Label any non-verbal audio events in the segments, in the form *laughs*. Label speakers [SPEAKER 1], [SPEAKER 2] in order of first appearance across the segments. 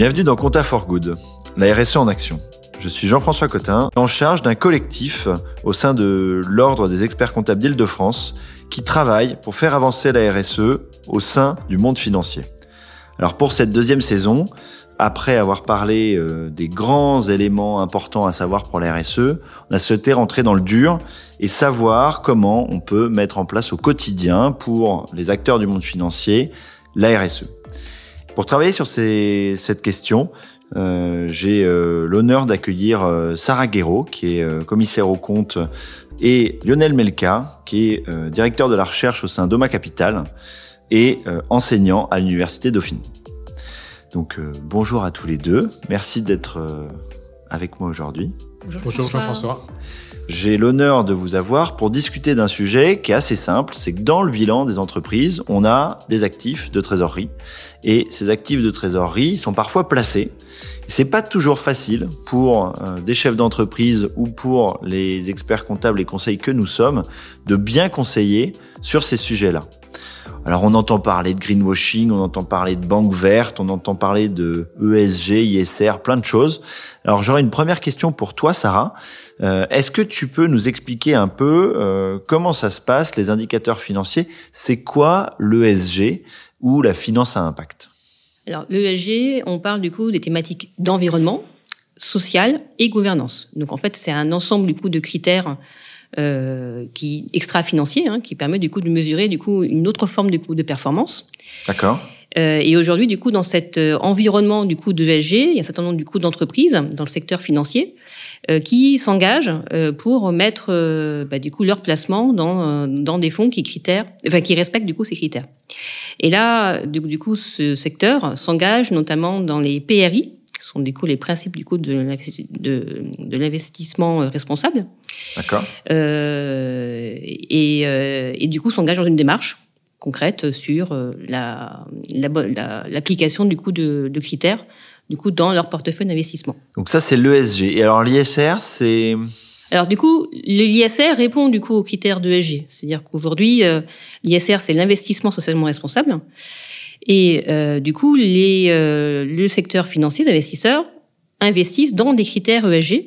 [SPEAKER 1] Bienvenue dans Compta for Good, la RSE en action. Je suis Jean-François Cotin, en charge d'un collectif au sein de l'Ordre des experts comptables d'Île-de-France qui travaille pour faire avancer la RSE au sein du monde financier. Alors pour cette deuxième saison, après avoir parlé euh, des grands éléments importants à savoir pour la RSE, on a souhaité rentrer dans le dur et savoir comment on peut mettre en place au quotidien pour les acteurs du monde financier la RSE. Pour travailler sur ces, cette question, euh, j'ai euh, l'honneur d'accueillir euh, Sarah Guéraud, qui est euh, commissaire au compte, et Lionel Melka, qui est directeur de la recherche au sein d'Oma Capital et enseignant à l'université Dauphine. Donc bonjour à tous les deux, merci d'être avec moi aujourd'hui.
[SPEAKER 2] Bonjour Jean-François.
[SPEAKER 1] J'ai l'honneur de vous avoir pour discuter d'un sujet qui est assez simple, c'est que dans le bilan des entreprises, on a des actifs de trésorerie et ces actifs de trésorerie sont parfois placés. C'est pas toujours facile pour euh, des chefs d'entreprise ou pour les experts comptables et conseils que nous sommes de bien conseiller sur ces sujets-là. Alors on entend parler de greenwashing, on entend parler de banque verte, on entend parler de ESG, ISR, plein de choses. Alors j'aurais une première question pour toi, Sarah. Euh, est-ce que tu peux nous expliquer un peu euh, comment ça se passe, les indicateurs financiers? C'est quoi l'ESG ou la finance à impact?
[SPEAKER 3] Alors l'ESG, on parle du coup des thématiques d'environnement, social et gouvernance. Donc en fait, c'est un ensemble du coup de critères euh, qui extra-financier, hein, qui permet du coup de mesurer du coup une autre forme du coup de performance.
[SPEAKER 1] D'accord.
[SPEAKER 3] Euh, et aujourd'hui, du coup, dans cet euh, environnement du coup de il y a un certain nombre du coup d'entreprises dans le secteur financier euh, qui s'engagent euh, pour mettre euh, bah, du coup leur placement dans dans des fonds qui critères, enfin qui respectent du coup ces critères. Et là, du, du coup, ce secteur s'engage notamment dans les PRI, sont du coup les principes du coup de, de, de l'investissement euh, responsable.
[SPEAKER 1] D'accord.
[SPEAKER 3] Euh, et, euh, et, du coup s'engage dans une démarche concrète sur euh, la, l'application la, du coup de, de, critères du coup dans leur portefeuille d'investissement.
[SPEAKER 1] Donc ça c'est l'ESG. Et alors l'ISR c'est
[SPEAKER 3] alors du coup, l'ISR répond du coup aux critères d'ESG. C'est-à-dire qu'aujourd'hui, euh, l'ISR, c'est l'investissement socialement responsable. Et euh, du coup, les, euh, le secteur financier d'investisseurs investissent dans des critères ESG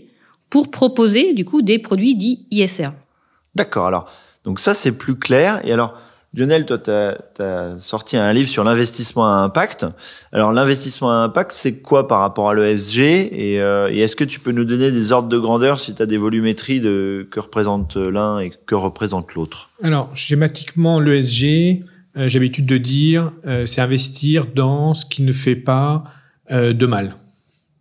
[SPEAKER 3] pour proposer du coup des produits dits ISR.
[SPEAKER 1] D'accord. Alors, donc ça c'est plus clair. Et alors, Lionel, toi, tu as, sorti un livre sur l'investissement à impact. Alors, l'investissement à impact, c'est quoi par rapport à l'ESG et, euh, et est-ce que tu peux nous donner des ordres de grandeur si tu as des volumétries de que représente l'un et que représente l'autre?
[SPEAKER 2] Alors, schématiquement, l'ESG, euh, j'ai l'habitude de dire, euh, c'est investir dans ce qui ne fait pas euh, de mal.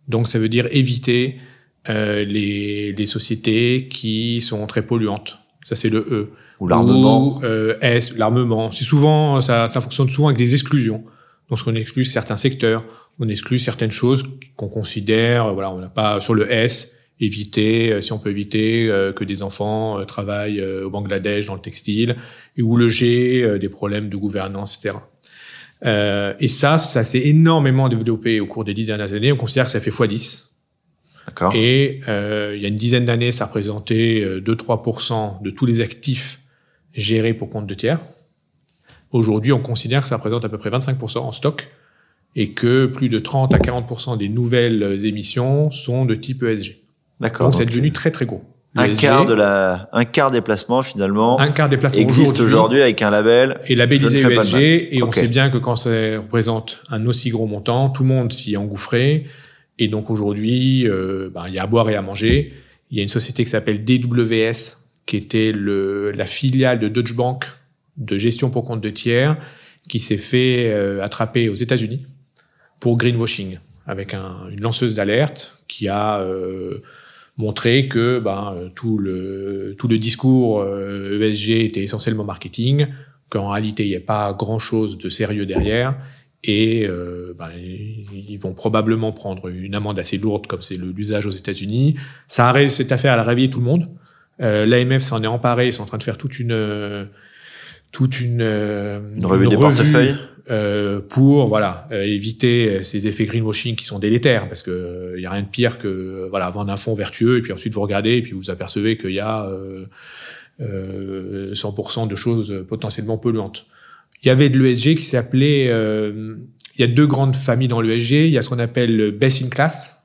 [SPEAKER 2] Donc ça veut dire éviter les, les, sociétés qui sont très polluantes. Ça c'est le E.
[SPEAKER 1] Ou l'armement.
[SPEAKER 2] Ou S, l'armement. C'est souvent, ça, ça fonctionne souvent avec des exclusions. Donc on exclut certains secteurs, on exclut certaines choses qu'on considère, voilà, on n'a pas sur le S éviter, euh, si on peut éviter euh, que des enfants euh, travaillent au Bangladesh dans le textile, et ou le G, des problèmes de gouvernance, etc. Euh, et ça, ça s'est énormément développé au cours des dix dernières années. On considère que ça fait x10.
[SPEAKER 1] D'accord.
[SPEAKER 2] Et euh, il y a une dizaine d'années, ça représentait 2-3% de tous les actifs gérés pour compte de tiers. Aujourd'hui, on considère que ça représente à peu près 25% en stock et que plus de 30 à 40% des nouvelles émissions sont de type ESG.
[SPEAKER 1] D'accord.
[SPEAKER 2] Donc c'est devenu très très gros.
[SPEAKER 1] Un quart de la, un quart des placements finalement.
[SPEAKER 2] Un quart des placements
[SPEAKER 1] existe aujourd'hui avec un label.
[SPEAKER 2] Et labellisé ESG. Et on sait bien que quand ça représente un aussi gros montant, tout le monde s'y est engouffré. Et donc aujourd'hui, euh, bah, il y a à boire et à manger. Il y a une société qui s'appelle DWS, qui était le, la filiale de Deutsche Bank de gestion pour compte de tiers, qui s'est fait euh, attraper aux États-Unis pour greenwashing, avec un, une lanceuse d'alerte qui a euh, montrer que ben, tout, le, tout le discours ESG euh, e était essentiellement marketing, qu'en réalité, il n'y a pas grand-chose de sérieux derrière. Et euh, ben, ils vont probablement prendre une amende assez lourde, comme c'est l'usage aux États-Unis. Ça arrête cette affaire, elle a réveillé tout le monde. Euh, L'AMF s'en est emparé, ils sont en train de faire toute une toute une,
[SPEAKER 1] une revue des portefeuilles
[SPEAKER 2] euh, pour voilà euh, éviter ces effets greenwashing qui sont délétères parce que il y a rien de pire que voilà vendre un fonds vertueux et puis ensuite vous regardez et puis vous apercevez qu'il y a euh, 100% de choses potentiellement polluantes. Il y avait de l'ESG qui s'appelait il y a deux grandes familles dans l'ESG. Il y a ce qu'on appelle le best in class,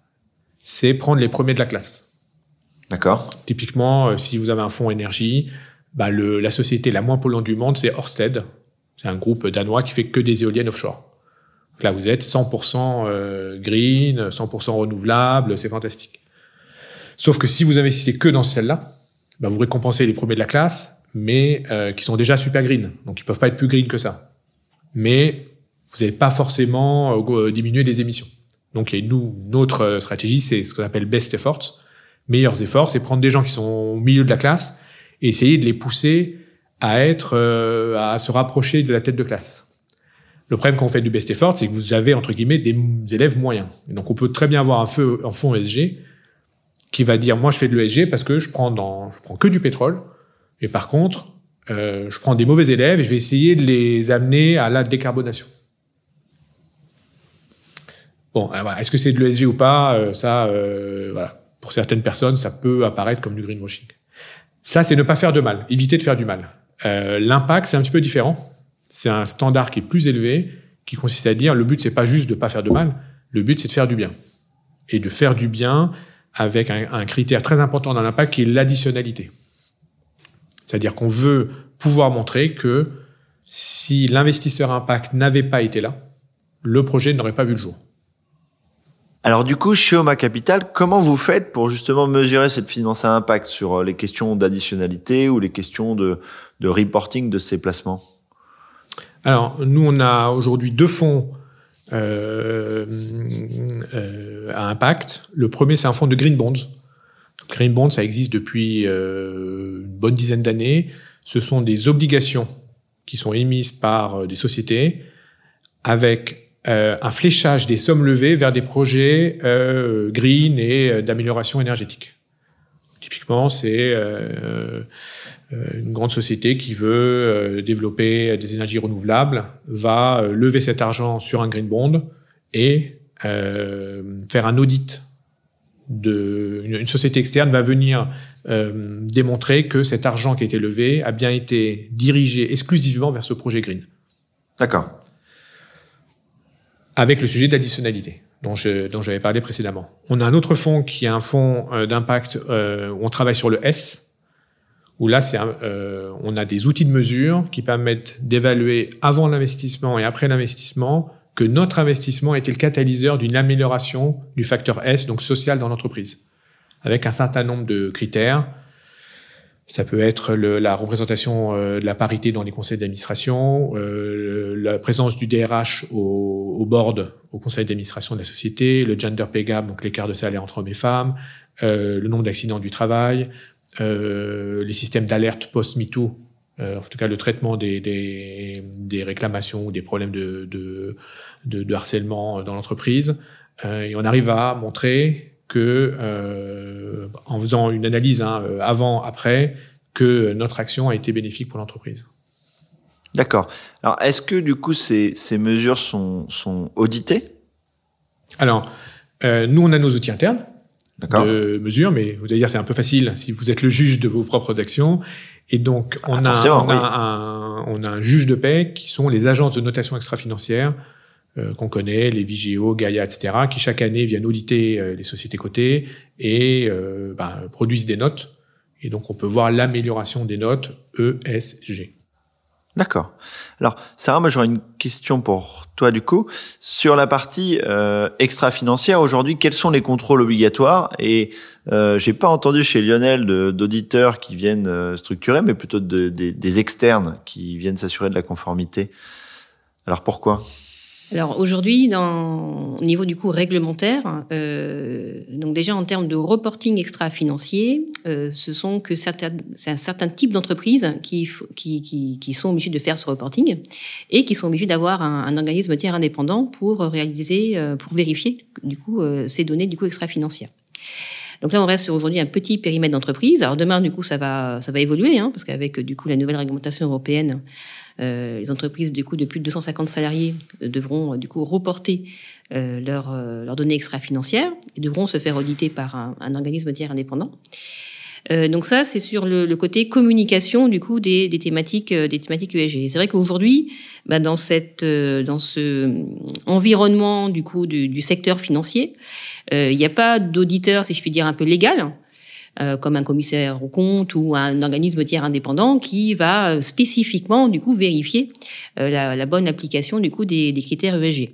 [SPEAKER 2] c'est prendre les premiers de la classe.
[SPEAKER 1] D'accord.
[SPEAKER 2] Typiquement, si vous avez un fonds énergie, bah le, la société la moins polluante du monde, c'est Ørsted. C'est un groupe danois qui fait que des éoliennes offshore. Donc là, vous êtes 100% green, 100% renouvelable, c'est fantastique. Sauf que si vous investissez que dans celle-là, bah vous récompensez les premiers de la classe, mais euh, qui sont déjà super green. Donc ils peuvent pas être plus green que ça. Mais vous n'allez pas forcément euh, diminuer les émissions. Donc il y a nous, notre stratégie, c'est ce qu'on appelle best efforts. Meilleurs efforts, c'est prendre des gens qui sont au milieu de la classe et essayer de les pousser à être, euh, à se rapprocher de la tête de classe. Le problème quand on fait du best effort, c'est que vous avez entre guillemets des élèves moyens. Donc on peut très bien avoir un feu en fond ESG qui va dire moi je fais de l'ESG parce que je prends dans, je prends que du pétrole. Et par contre, euh, je prends des mauvais élèves et je vais essayer de les amener à la décarbonation. Bon, est-ce que c'est de l'ESG ou pas? Euh, Ça, euh, voilà. Pour certaines personnes, ça peut apparaître comme du greenwashing. Ça, c'est ne pas faire de mal, éviter de faire du mal. Euh, L'impact, c'est un petit peu différent. C'est un standard qui est plus élevé, qui consiste à dire le but, c'est pas juste de pas faire de mal, le but, c'est de faire du bien. Et de faire du bien avec un, un critère très important dans l'impact qui est l'additionnalité. C'est-à-dire qu'on veut pouvoir montrer que si l'investisseur impact n'avait pas été là, le projet n'aurait pas vu le jour.
[SPEAKER 1] Alors du coup, chez Oma Capital, comment vous faites pour justement mesurer cette finance à impact sur euh, les questions d'additionnalité ou les questions de, de reporting de ces placements?
[SPEAKER 2] Alors nous, on a aujourd'hui deux fonds euh, euh, à impact. Le premier, c'est un fonds de green bonds. Green bonds, ça existe depuis euh, une bonne dizaine d'années. Ce sont des obligations qui sont émises par euh, des sociétés avec euh, un fléchage des sommes levées vers des projets euh, green et euh, d'amélioration énergétique. Typiquement, c'est une grande société qui veut développer des énergies renouvelables, va lever cet argent sur un green bond et faire un audit de une, société externe va venir démontrer que cet argent qui a été levé a bien été dirigé exclusivement vers ce projet green.
[SPEAKER 1] D'accord
[SPEAKER 2] avec le sujet d'additionnalité dont je, dont j'avais parlé précédemment. On a un autre fonds qui est un fonds euh, d'impact euh, où on travaille sur le S, où là, c'est euh, on a des outils de mesure qui permettent d'évaluer avant l'investissement et après l'investissement que notre investissement était le catalyseur d'une amélioration du facteur S, donc social dans l'entreprise, avec un certain nombre de critères ça peut être le, la représentation euh, de la parité dans les conseils d'administration, euh, la présence du DRH au, au, board, au conseil d'administration de la société, le gender pay gap, donc l'écart de salaire entre hommes et femmes, euh, le nombre d'accidents du travail, euh, les systèmes d'alerte post-MeToo, euh, en tout cas le traitement des, des, des, réclamations ou des problèmes de, de, de, de harcèlement dans l'entreprise. et on arrive à montrer que euh, en faisant une analyse hein, euh, avant après que notre action a été bénéfique pour l'entreprise.
[SPEAKER 1] D'accord. Alors est-ce que du coup ces, ces mesures sont, sont auditées?
[SPEAKER 2] Alors euh, nous on a nos outils internes de mesure, mais vous allez dire c'est un peu facile si vous êtes le juge de vos propres actions. Et donc on, ah, a, on, a un, on a un juge de paix qui sont les agences de notation extra-financière qu'on connaît, les Vigéo, Gaia, etc., qui chaque année viennent auditer euh, les sociétés cotées et euh, ben, produisent des notes. Et donc on peut voir l'amélioration des notes ESG.
[SPEAKER 1] D'accord. Alors, Sarah, moi j'aurais une question pour toi du coup. Sur la partie euh, extra-financière, aujourd'hui, quels sont les contrôles obligatoires? Et euh, j'ai pas entendu chez Lionel d'auditeurs qui viennent structurer, mais plutôt de, des externes qui viennent s'assurer de la conformité. Alors pourquoi?
[SPEAKER 3] Alors aujourd'hui, au niveau du coup réglementaire, euh, donc déjà en termes de reporting extra-financier, euh, ce sont que certains, c'est un certain type d'entreprises qui, qui, qui, qui, sont obligées de faire ce reporting et qui sont obligées d'avoir un, un, organisme tiers indépendant pour réaliser, euh, pour vérifier du coup euh, ces données du coup extra-financières. Donc là, on reste sur aujourd'hui un petit périmètre d'entreprise. Alors demain, du coup, ça va, ça va évoluer, hein, parce qu'avec du coup la nouvelle réglementation européenne, euh, les entreprises du coup de plus de 250 salariés devront du coup reporter euh, leurs, euh, leurs données extra-financières et devront se faire auditer par un, un organisme tiers indépendant. Euh, donc ça, c'est sur le, côté communication du coup des, thématiques euh, des thématiques ESG. C'est vrai qu'aujourd'hui, bah, dans cette euh, dans ce environnement du coup du, secteur financier, il n'y a pas d'auditeur, si je puis dire, un peu légal. Comme un commissaire au compte ou un organisme tiers indépendant qui va spécifiquement du coup vérifier la, bonne application du coup des, des critères ESG.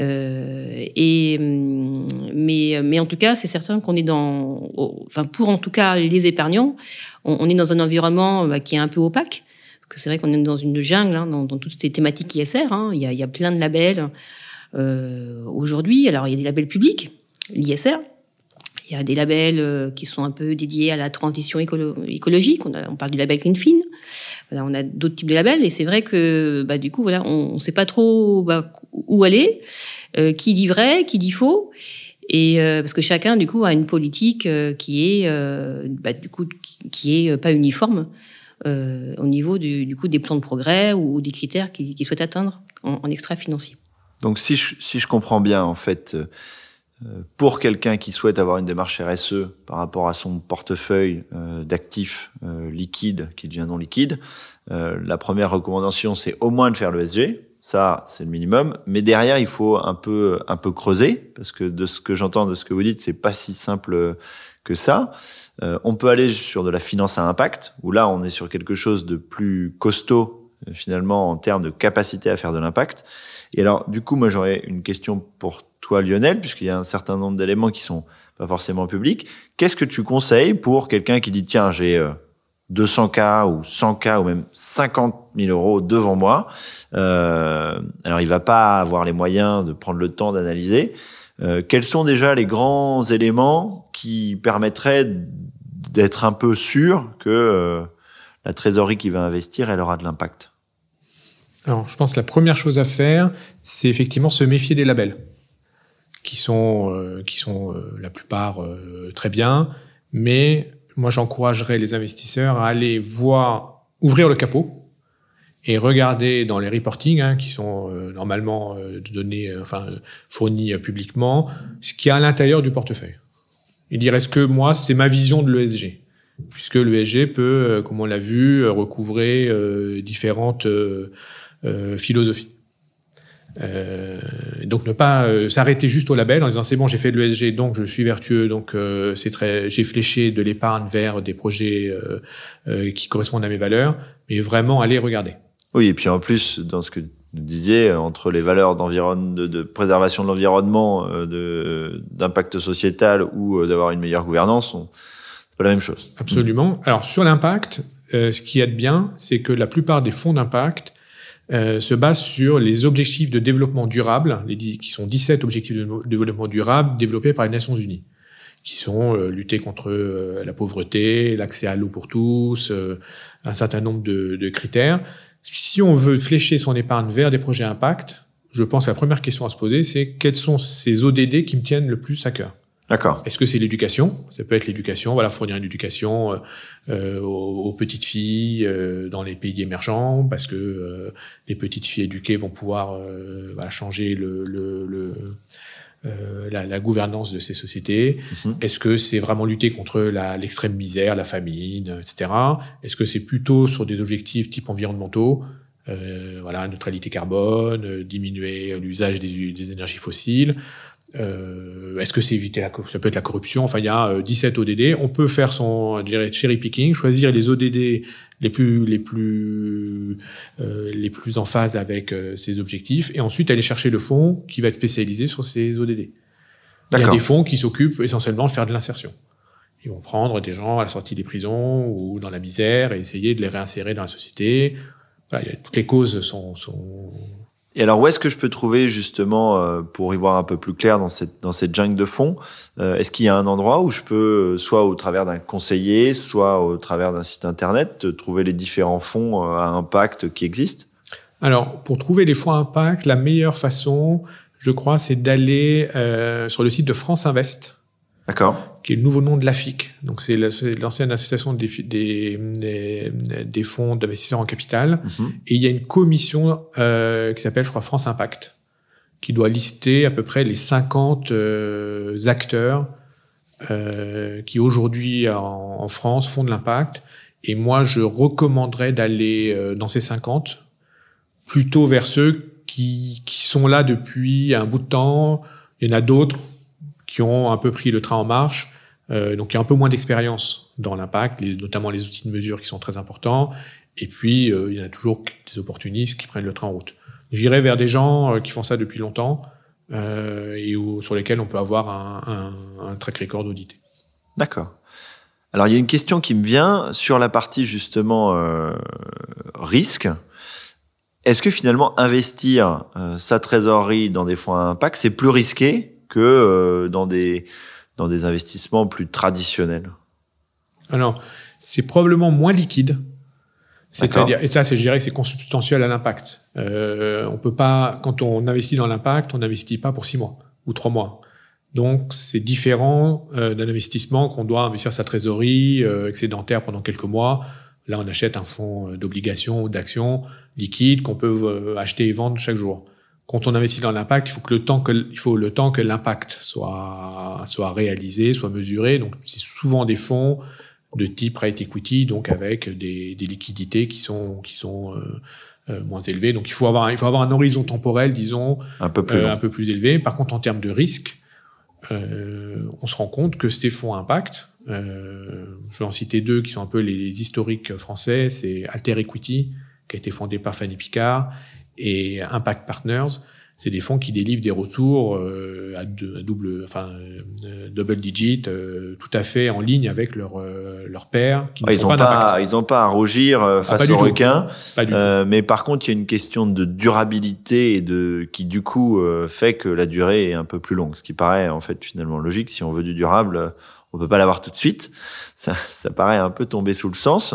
[SPEAKER 3] Euh, et hum, mais mais en tout cas, c'est certain qu'on est dans, enfin pour en tout cas les épargnants, on, est dans un environnement bah, qui est un peu opaque. Parce que c'est vrai qu'on est dans une jungle hein, dans, dans, toutes ces thématiques ISR. Hein. Il, y a, il y a plein de labels euh, aujourd'hui. Alors il y a des labels publics, l'ISR. Il y a des labels euh, qui sont un peu dédiés à la transition écologique. On, parle du label Greenfin. Voilà, on a d'autres types de labels et c'est vrai que bah, du coup voilà, on ne sait pas trop bah, où aller, euh, qui dit vrai, qui dit faux. Et euh, parce que chacun du coup a une politique qui est bah, du coup qui est pas uniforme au niveau du, du, coup des plans de progrès ou, des critères qu'ils qui souhaitent atteindre en, en extra financier.
[SPEAKER 1] Donc si je, comprends bien en fait pour quelqu'un qui souhaite avoir une démarche RSE par rapport à son portefeuille euh, d'actifs euh, liquides qui devient non liquide, la première recommandation c'est au moins de faire le SG. Ça, c'est le minimum. Mais derrière, il faut un peu, un peu creuser parce que de ce que j'entends de ce que vous dites, c'est pas si simple que ça. on peut aller sur de la finance à impact où là, on est sur quelque chose de plus costaud finalement en termes de capacité à faire de l'impact. Et alors, du coup, moi, j'aurais une question pour toi, Lionel, puisqu'il y a un certain nombre d'éléments qui sont pas forcément publics. Qu'est-ce que tu conseilles pour quelqu'un qui dit, tiens, j'ai 200K euh, ou 100K ou même 50 000 euros devant moi. Euh, alors, il va pas avoir les moyens de prendre le temps d'analyser. Euh, quels sont déjà les grands éléments qui permettraient d'être un peu sûr que euh, la trésorerie qui va investir, elle aura de l'impact
[SPEAKER 2] Alors, je pense que la première chose à faire, c'est effectivement se méfier des labels qui sont, euh, euh, la plupart euh, très bien, mais moi j'encouragerais les investisseurs à aller voir, ouvrir le capot et regarder dans les reportings hein, qui sont normalement enfin fournis publiquement, ce qu'il y a à l'intérieur du portefeuille. Et dire est-ce que moi c'est ma vision de l'ESG puisque l'ESG peut, comme on l'a vu, recouvrer différentes philosophies. Euh, donc ne pas euh, s'arrêter juste au label en disant c'est bon j'ai fait l'ESG donc je suis vertueux donc euh, c'est très j'ai fléché de l'épargne vers des projets euh, qui correspondent à mes valeurs mais vraiment aller regarder.
[SPEAKER 1] Oui et puis en plus dans ce que vous disiez entre les valeurs d'environnement de, préservation de l'environnement d'impact sociétal ou d'avoir une meilleure gouvernance la même chose.
[SPEAKER 2] Absolument. Alors sur l'impact ce qui est bien c'est que la plupart des fonds d'impact euh, se base sur les objectifs de développement durable, les, qui sont 17 objectifs de développement durable développés par les Nations Unies, qui sont euh, lutter contre euh, la pauvreté, l'accès à l'eau pour tous, un certain nombre de, de, critères. Si on veut flécher son épargne vers des projets impact, je pense que la première question à se poser, c'est quels sont ces ODD qui me tiennent le plus à cœur?
[SPEAKER 1] D'accord.
[SPEAKER 2] Est-ce que c'est l'éducation? Ça peut être l'éducation, voilà, fournir une éducation euh, euh aux, petites filles euh, dans les pays émergents, parce que euh, les petites filles éduquées vont pouvoir voilà, changer le, le, le la, la, gouvernance de ces sociétés. Mhm. Est-ce que c'est vraiment lutter contre l'extrême misère, la famine, etc. Est-ce que c'est plutôt sur des objectifs type environnementaux voilà, neutralité carbone, diminuer l'usage des, des, énergies fossiles, euh, Est-ce que c'est éviter la ça peut être la corruption? Enfin, il y a 17 euh, ODD. On peut faire son cherry picking, choisir les ODD les plus les plus euh, les plus en phase avec euh, ses objectifs, et ensuite aller chercher le fonds qui va être spécialisé sur ces ODD. Il y a des fonds qui s'occupent essentiellement de faire de l'insertion. Ils vont prendre des gens à la sortie des prisons ou dans la misère et essayer de les réinsérer dans la société. Voilà, toutes les causes sont, sont
[SPEAKER 1] et alors, où est-ce que je peux trouver justement, euh, pour y voir un peu plus clair dans cette, dans cette jungle de fonds, euh, est-ce qu'il y a un endroit où je peux, euh, soit au travers d'un conseiller, soit au travers d'un site internet, trouver les différents fonds à impact qui existent?
[SPEAKER 2] Alors, pour trouver les fonds à impact, la meilleure façon, je crois, c'est d'aller sur le site de France Invest.
[SPEAKER 1] D'accord.
[SPEAKER 2] Qui est le nouveau nom de l'AFIC. Donc, c'est l'ancienne association des, des, des, fonds d'investisseurs en capital. Mhm. Et il y a une commission euh, qui s'appelle, je crois, France Impact, qui doit lister à peu près les 50 euh, acteurs euh, qui aujourd'hui en, France font de l'impact. Et moi, je recommanderais d'aller euh, dans ces 50 plutôt vers ceux qui, qui sont là depuis un bout de temps. Il y en a d'autres qui ont un peu pris le train en marche, euh, donc il y a un peu moins d'expérience dans l'impact, notamment les outils de mesure qui sont très importants. Et puis, euh, il y a toujours des opportunistes qui prennent le train en route. J'irai vers des gens euh, qui font ça depuis longtemps et sur lesquels on peut avoir un, un, track record audité.
[SPEAKER 1] D'accord. Alors, il y a une question qui me vient sur la partie justement risque. Est-ce que finalement investir sa trésorerie dans des fonds à impact, c'est plus risqué que dans des dans des investissements plus traditionnels
[SPEAKER 2] Alors, c'est probablement moins liquide. C'est-à-dire, et ça, c'est, je dirais que c'est consubstantiel à l'impact. Euh, on peut pas, quand on investit dans l'impact, on n'investit pas pour six mois ou trois mois. Donc, c'est différent euh, d'un investissement qu'on doit investir sa trésorerie euh, excédentaire pendant quelques mois. Là, on achète un fonds euh, d'obligation ou d'actions liquides qu'on peut euh, acheter et vendre chaque jour quand on investit dans l'impact, il faut que le temps que il faut le temps que l'impact soit soit réalisé, soit mesuré. Donc c'est souvent des fonds de type private equity, donc avec des, des liquidités qui sont qui sont euh, euh moins élevées. Donc il faut avoir il faut avoir un horizon temporel, disons,
[SPEAKER 1] un peu plus
[SPEAKER 2] euh, un peu plus élevé. Par contre, en termes de risque, euh, on se rend compte que ces fonds impact, euh, je vais en citer deux qui sont un peu les, les historiques français, c'est Alter Equity qui a été fondé par Fanny Picard et Impact Partners, c'est des fonds qui délivrent des retours euh, à, de, à, double, enfin euh, double digit, euh, tout à fait en ligne avec leur euh, leur père.
[SPEAKER 1] Qui ouais, ils n'ont pas, pas ils ont pas à rougir euh, face ah, aux requins. mais par contre, il y a une question de durabilité et de qui du coup fait que la durée est un peu plus longue, ce qui paraît en fait finalement logique. Si on veut du durable, on peut pas l'avoir tout de suite. *laughs* Ça, ça paraît un peu tomber sous le sens.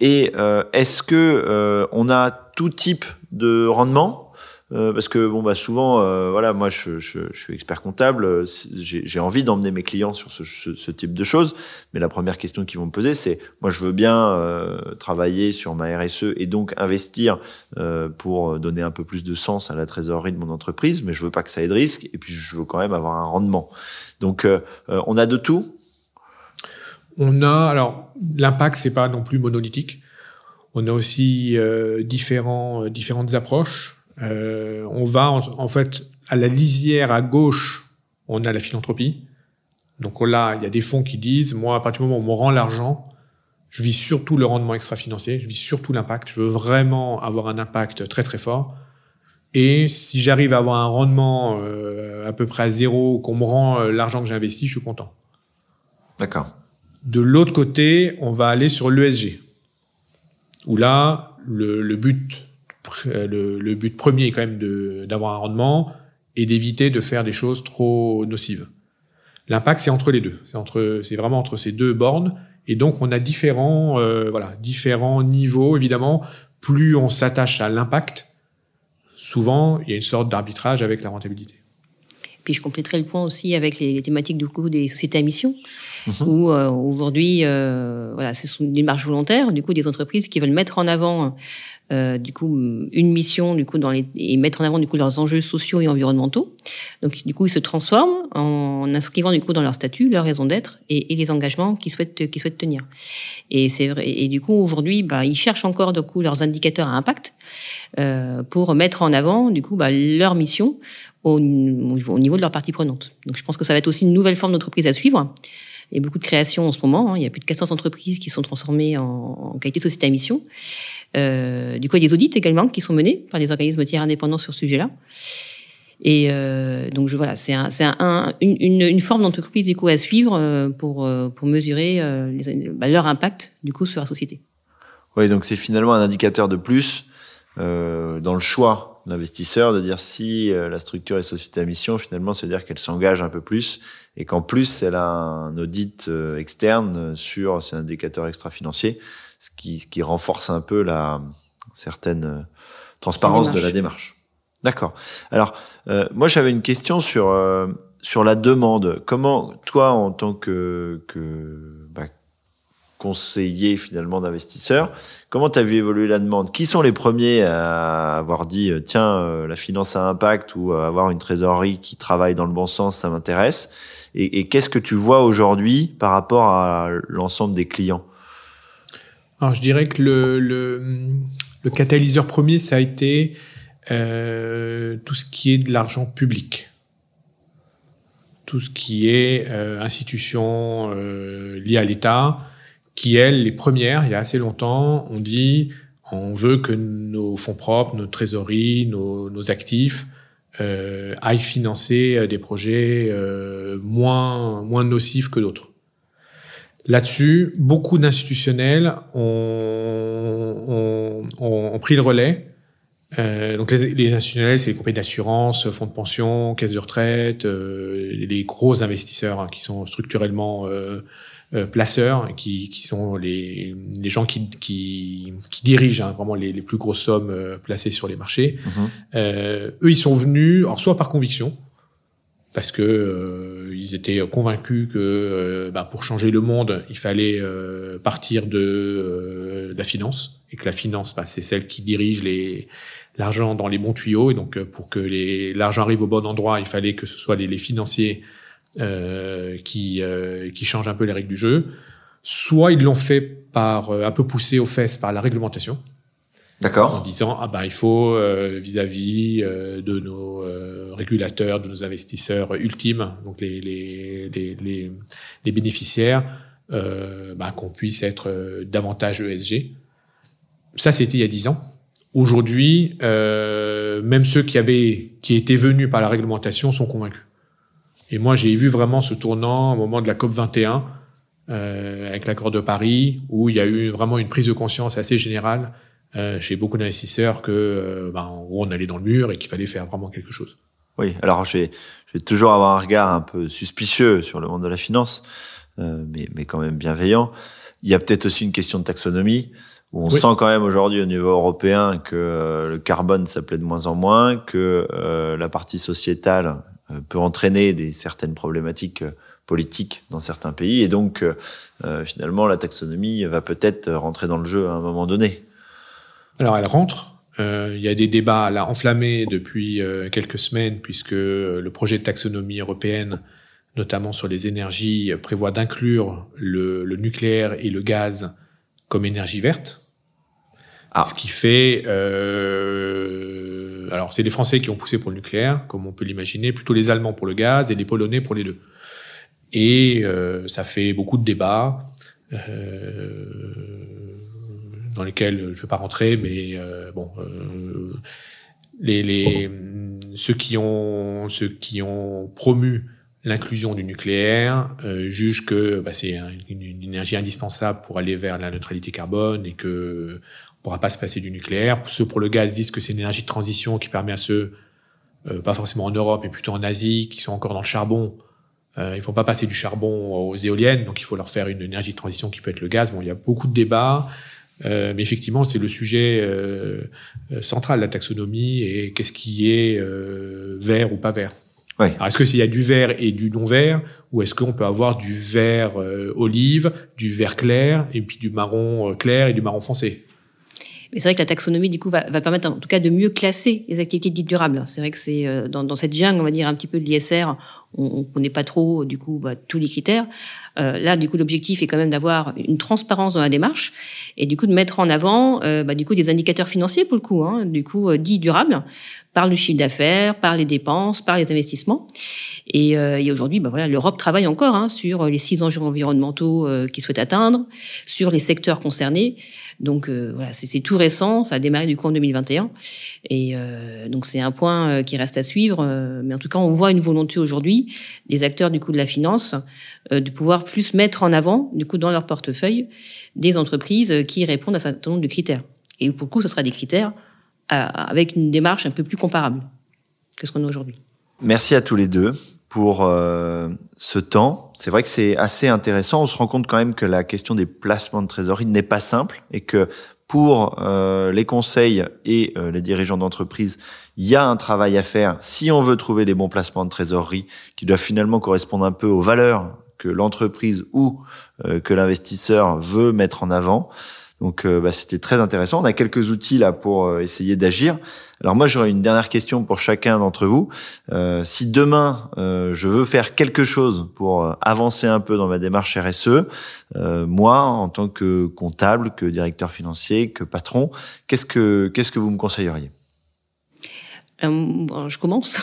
[SPEAKER 1] et est-ce que on a tout type de rendement euh, parce que bon bah souvent euh, voilà moi je, je, je, suis expert comptable j'ai envie d'emmener mes clients sur ce, ce, type de choses mais la première question qu'ils vont me poser c'est moi je veux bien euh, travailler sur ma RSE et donc investir euh, pour donner un peu plus de sens à la trésorerie de mon entreprise mais je veux pas que ça ait de risque et puis je veux quand même avoir un rendement. Donc euh, on a de tout.
[SPEAKER 2] On a alors l'impact c'est pas non plus monolithique on a aussi euh, différents, euh, différentes approches. Euh, on va en, en, fait à la lisière à gauche, on a la philanthropie. Donc là, il y a des fonds qui disent, moi, à partir du moment où on me rend l'argent, je vis surtout le rendement extra-financier, je vis surtout l'impact. Je veux vraiment avoir un impact très très fort. Et si j'arrive à avoir un rendement euh, à peu près à zéro, qu'on me rend euh, l'argent que j'ai investi, je suis content.
[SPEAKER 1] D'accord.
[SPEAKER 2] De l'autre côté, on va aller sur l'ESG où là, le, le but, le, le, but premier est quand même d'avoir un rendement et d'éviter de faire des choses trop nocives. L'impact, c'est entre les deux. C'est entre, c'est vraiment entre ces deux bornes. Et donc, on a différents, euh, voilà, différents niveaux. Évidemment, plus on s'attache à l'impact, souvent, il y a une sorte d'arbitrage avec la rentabilité.
[SPEAKER 3] Puis je compléterai le point aussi avec les, les thématiques du coup des sociétés à mission, mmh. où euh, aujourd'hui, euh, voilà, c'est une démarche volontaire, du coup, des entreprises qui veulent mettre en avant, euh, du coup, une mission, du coup, dans les, et mettre en avant du coup leurs enjeux sociaux et environnementaux. Donc, du coup, ils se transforment en inscrivant du coup dans leur statut leur raison d'être et, et, les engagements qu'ils souhaitent, qu'ils souhaitent tenir. Et c'est vrai. Et du coup, aujourd'hui, bah, ils cherchent encore du coup leurs indicateurs à impact euh, pour mettre en avant du coup bah, leur mission au, au, niveau de leur partie prenante. Donc je pense que ça va être aussi une nouvelle forme d'entreprise à suivre. Il y a beaucoup de créations en ce moment. Hein. Il y a plus de 400 entreprises qui sont transformées en, en qualité société à mission. Euh, du coup, il y a des audits également qui sont menés par des organismes tiers indépendants sur ce sujet-là. Et euh, donc je, voilà, c'est un, un, une, une, forme d'entreprise coup à suivre euh, pour euh, pour mesurer euh, les, bah, leur impact du coup sur la société.
[SPEAKER 1] Oui, donc c'est finalement un indicateur de plus euh, dans le choix l'investisseur de dire si euh, la structure est société à mission, finalement, c'est dire qu'elle s'engage un peu plus et qu'en plus, elle a un audit euh, externe sur ses indicateurs extra-financiers, ce qui, ce qui renforce un peu la certaine euh, transparence de la démarche. D'accord. Alors, euh, moi, j'avais une question sur euh, sur la demande. Comment, toi, en tant que, que conseiller finalement d'investisseurs. Comment tu as vu évoluer la demande? Qui sont les premiers à avoir dit tiens la finance a impact ou avoir une trésorerie qui travaille dans le bon sens ça m'intéresse? Et, qu'est-ce que tu vois aujourd'hui par rapport à l'ensemble des clients?
[SPEAKER 2] Alors je dirais que le, catalyseur premier ça a été euh, tout ce qui est de l'argent public. Tout ce qui est euh, institutions euh, liées à l'État, qui, elles, les premières, il y a assez longtemps, ont dit on veut que nos fonds propres, nos trésoreries, nos, nos actifs euh, aillent financer euh, des projets euh, moins, moins nocifs que d'autres. Là-dessus, beaucoup d'institutionnels ont, ont, ont, pris le relais euh, donc les, les institutionnels, c'est les compagnies d'assurance, fonds de pension, caisses de retraite, euh, les gros investisseurs hein, qui sont structurellement euh, euh, placeurs, qui, qui sont les, les gens qui, qui, qui dirigent hein, vraiment les, les, plus grosses sommes euh, placées sur les marchés. Mhm. eux, ils sont venus, alors soit par conviction, parce que ils étaient convaincus que bah, pour changer le monde, il fallait partir de la finance et que la finance, bah, c'est celle qui dirige les l'argent dans les bons tuyaux. Et donc, euh, pour que l'argent arrive au bon endroit, il fallait que ce soit les, les financiers euh, qui, euh, qui changent un peu les règles du jeu. Soit ils l'ont fait par euh, un peu poussé aux fesses par la réglementation.
[SPEAKER 1] D'accord.
[SPEAKER 2] En disant ah ben il faut vis-à-vis de nos régulateurs, de nos investisseurs ultimes, donc les les les, les, les bénéficiaires, bah, qu'on puisse être davantage ESG. Ça c'était il y a dix ans. Aujourd'hui, euh, même ceux qui avaient, qui étaient venus par la réglementation sont convaincus. Et moi, j'ai vu vraiment ce tournant au moment de la COP 21 euh, avec l'accord de Paris, où il y a eu vraiment une prise de conscience assez générale euh, chez beaucoup d'investisseurs que, euh, ben, en gros, on allait dans le mur et qu'il fallait faire vraiment quelque chose.
[SPEAKER 1] Oui, alors je vais, je vais toujours avoir un regard un peu suspicieux sur le monde de la finance, mais, mais quand même bienveillant. Il y a peut-être aussi une question de taxonomie on sent quand même aujourd'hui au niveau européen que le carbone s'appelait de moins en moins, que euh, la partie sociétale peut entraîner des certaines problématiques politiques dans certains pays, et donc finalement la taxonomie va peut-être rentrer dans le jeu à un moment donné.
[SPEAKER 2] Alors elle rentre. Il y a des débats là enflammés depuis quelques semaines, puisque le projet de taxonomie européenne notamment sur les énergies, prévoit d'inclure le, le, nucléaire et le gaz comme énergie verte. Ah. Ce qui fait, euh, alors c'est les Français qui ont poussé pour le nucléaire, comme on peut l'imaginer, plutôt les Allemands pour le gaz et les Polonais pour les deux. Et euh, ça fait beaucoup de débats euh, dans lesquels je ne vais pas rentrer, mais euh, bon, euh, les, les, ceux qui ont ceux qui ont promu l'inclusion du nucléaire euh, jugent que bah, c'est une, énergie indispensable pour aller vers la neutralité carbone et que pourra pas se passer du nucléaire. Ceux pour le gaz disent que c'est une énergie de transition qui permet à ceux, euh, pas forcément en Europe, mais plutôt en Asie, qui sont encore dans le charbon. Euh, il faut pas passer du charbon aux éoliennes, donc il faut leur faire une énergie de transition qui peut être le gaz. Bon, il y a beaucoup de débats, euh, mais effectivement, c'est le sujet euh, euh central, la taxonomie, et qu'est-ce qui est euh, vert ou pas vert.
[SPEAKER 1] Oui.
[SPEAKER 2] Alors, est-ce qu'il y a du vert et du non vert, ou est-ce qu'on peut avoir du vert olive, du vert clair, et puis du marron clair et du marron foncé?
[SPEAKER 3] Mais c'est vrai que la taxonomie, du coup, va, permettre en tout cas de mieux classer les activités dites durables. C'est vrai que c'est euh, dans, dans, cette jungle, on va dire, un petit peu de l'ISR, on, ne connaît pas trop, du coup, bah, tous les critères. Euh, là, du coup, l'objectif est quand même d'avoir une transparence dans la démarche et du coup de mettre en avant, euh, bah, du coup, des indicateurs financiers pour le coup, hein, du coup, euh, dits durables, par le chiffre d'affaires, par les dépenses, par les investissements. Et, euh, et aujourd'hui, bah, voilà, l'Europe travaille encore hein, sur les six enjeux environnementaux euh, qu'ils souhaitent atteindre, sur les secteurs concernés. Donc voilà, c'est tout récent, ça a démarré du coup en 2021. Et donc c'est un point qui reste à suivre. mais en tout cas, on voit une volonté aujourd'hui des acteurs du coup de la finance de pouvoir plus mettre en avant du coup dans leur portefeuille des entreprises qui répondent à un certain nombre de critères. Et pour le coup, ce sera des critères avec une démarche un peu plus comparable que ce qu'on a aujourd'hui.
[SPEAKER 1] Merci à tous les deux pour euh, ce temps. C'est vrai que c'est assez intéressant. On se rend compte quand même que la question des placements de trésorerie n'est pas simple et que pour euh, les conseils et euh, les dirigeants d'entreprise, il y a un travail à faire si on veut trouver les bons placements de trésorerie qui doivent finalement correspondre un peu aux valeurs que l'entreprise ou que l'investisseur veut mettre en avant. Donc bah, c'était très intéressant. On a quelques outils là pour essayer d'agir. Alors moi j'aurais une dernière question pour chacun d'entre vous. si demain je veux faire quelque chose pour avancer un peu dans ma démarche RSE, moi en tant que comptable, que directeur financier, que patron, qu'est-ce que qu'est-ce que vous me conseilleriez?
[SPEAKER 3] Euh, je commence.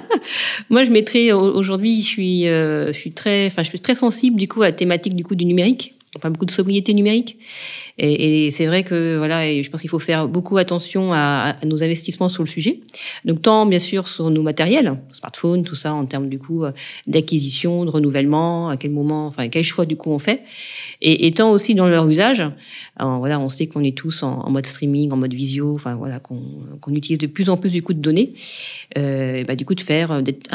[SPEAKER 3] *laughs* Moi, je mettrais aujourd'hui, je suis, euh, je suis très, enfin, je suis très sensible du coup à la thématique du coup du numérique, enfin beaucoup de sobriété numérique. Et, et c'est vrai que voilà, et je pense qu'il faut faire beaucoup attention à, à, nos investissements sur le sujet. Donc tant bien sûr sur nos matériels, smartphones, tout ça en termes du coup euh, d'acquisition, de renouvellement, à quel moment, enfin quel choix du coup on fait, et, et tant aussi dans leur usage. Alors, voilà, on sait qu'on est tous en, en, mode streaming, en mode visio, enfin voilà, qu'on qu'on utilise de plus en plus du coup de données. Euh, et bah, du coup de faire, euh, d'être,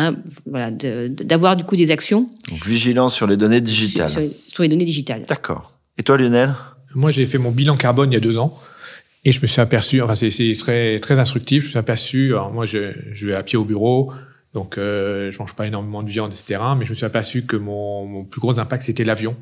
[SPEAKER 3] voilà, d'avoir du coup des actions.
[SPEAKER 1] Donc vigilance sur les données digitales.
[SPEAKER 3] Sur, sur les données digitales.
[SPEAKER 1] D'accord. Et toi, Lionel?
[SPEAKER 2] Moi, j'ai fait mon bilan carbone il y a deux ans. Et je me suis aperçu, enfin c'est très très instructif. Je me suis aperçu, alors moi je, je vais à pied au bureau, donc euh, je mange pas énormément de viande, etc. Mais je me suis aperçu que mon, mon plus gros impact c'était l'avion.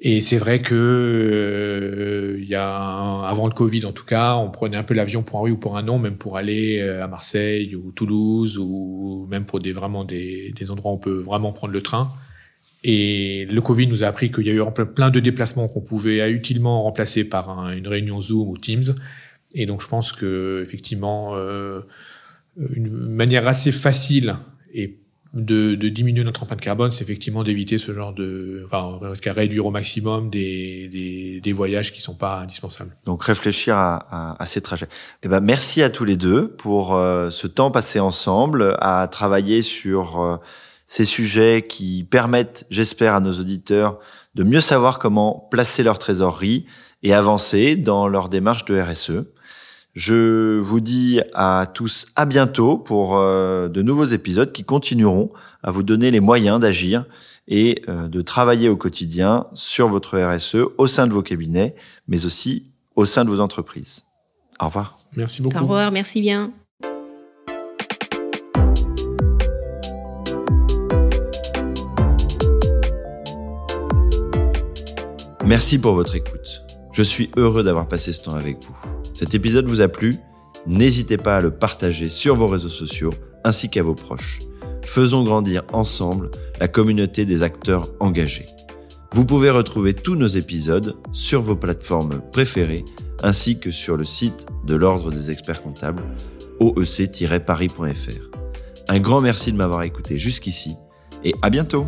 [SPEAKER 2] Et c'est vrai que euh, il y a avant le Covid en tout cas, on prenait un peu l'avion pour un oui ou pour un non, même pour aller euh, à Marseille ou Toulouse ou même pour des vraiment des, des endroits où on peut vraiment prendre le train. Et le Covid nous a appris qu'il y a eu plein de déplacements qu'on pouvait utilement remplacer par une réunion Zoom ou Teams. Et donc je pense que effectivement, euh, une manière assez facile et de, de diminuer notre empreinte carbone, c'est effectivement d'éviter ce genre de, enfin, réduire au maximum des, des, voyages qui sont pas indispensables.
[SPEAKER 1] Donc réfléchir à, ces trajets. Eh ben merci à tous les deux pour euh, ce temps passé ensemble, à travailler sur euh, ces sujets qui permettent, j'espère, à nos auditeurs de mieux savoir comment placer leur trésorerie et avancer dans leur démarche de RSE. Je vous dis à tous à bientôt pour euh, de nouveaux épisodes qui continueront à vous donner les moyens d'agir et euh, de travailler au quotidien sur votre RSE au sein de vos cabinets, mais aussi au sein de vos entreprises. Au revoir.
[SPEAKER 2] Merci beaucoup.
[SPEAKER 3] Au revoir, merci bien.
[SPEAKER 1] Merci pour votre écoute. Je suis heureux d'avoir passé ce temps avec vous. Cet épisode vous a plu? N'hésitez pas à le partager sur vos réseaux sociaux ainsi qu'à vos proches. Faisons grandir ensemble la communauté des acteurs engagés. Vous pouvez retrouver tous nos épisodes sur vos plateformes préférées ainsi que sur le site de l'Ordre des experts comptables oec-paris.fr. Un grand merci de m'avoir écouté jusqu'ici et à bientôt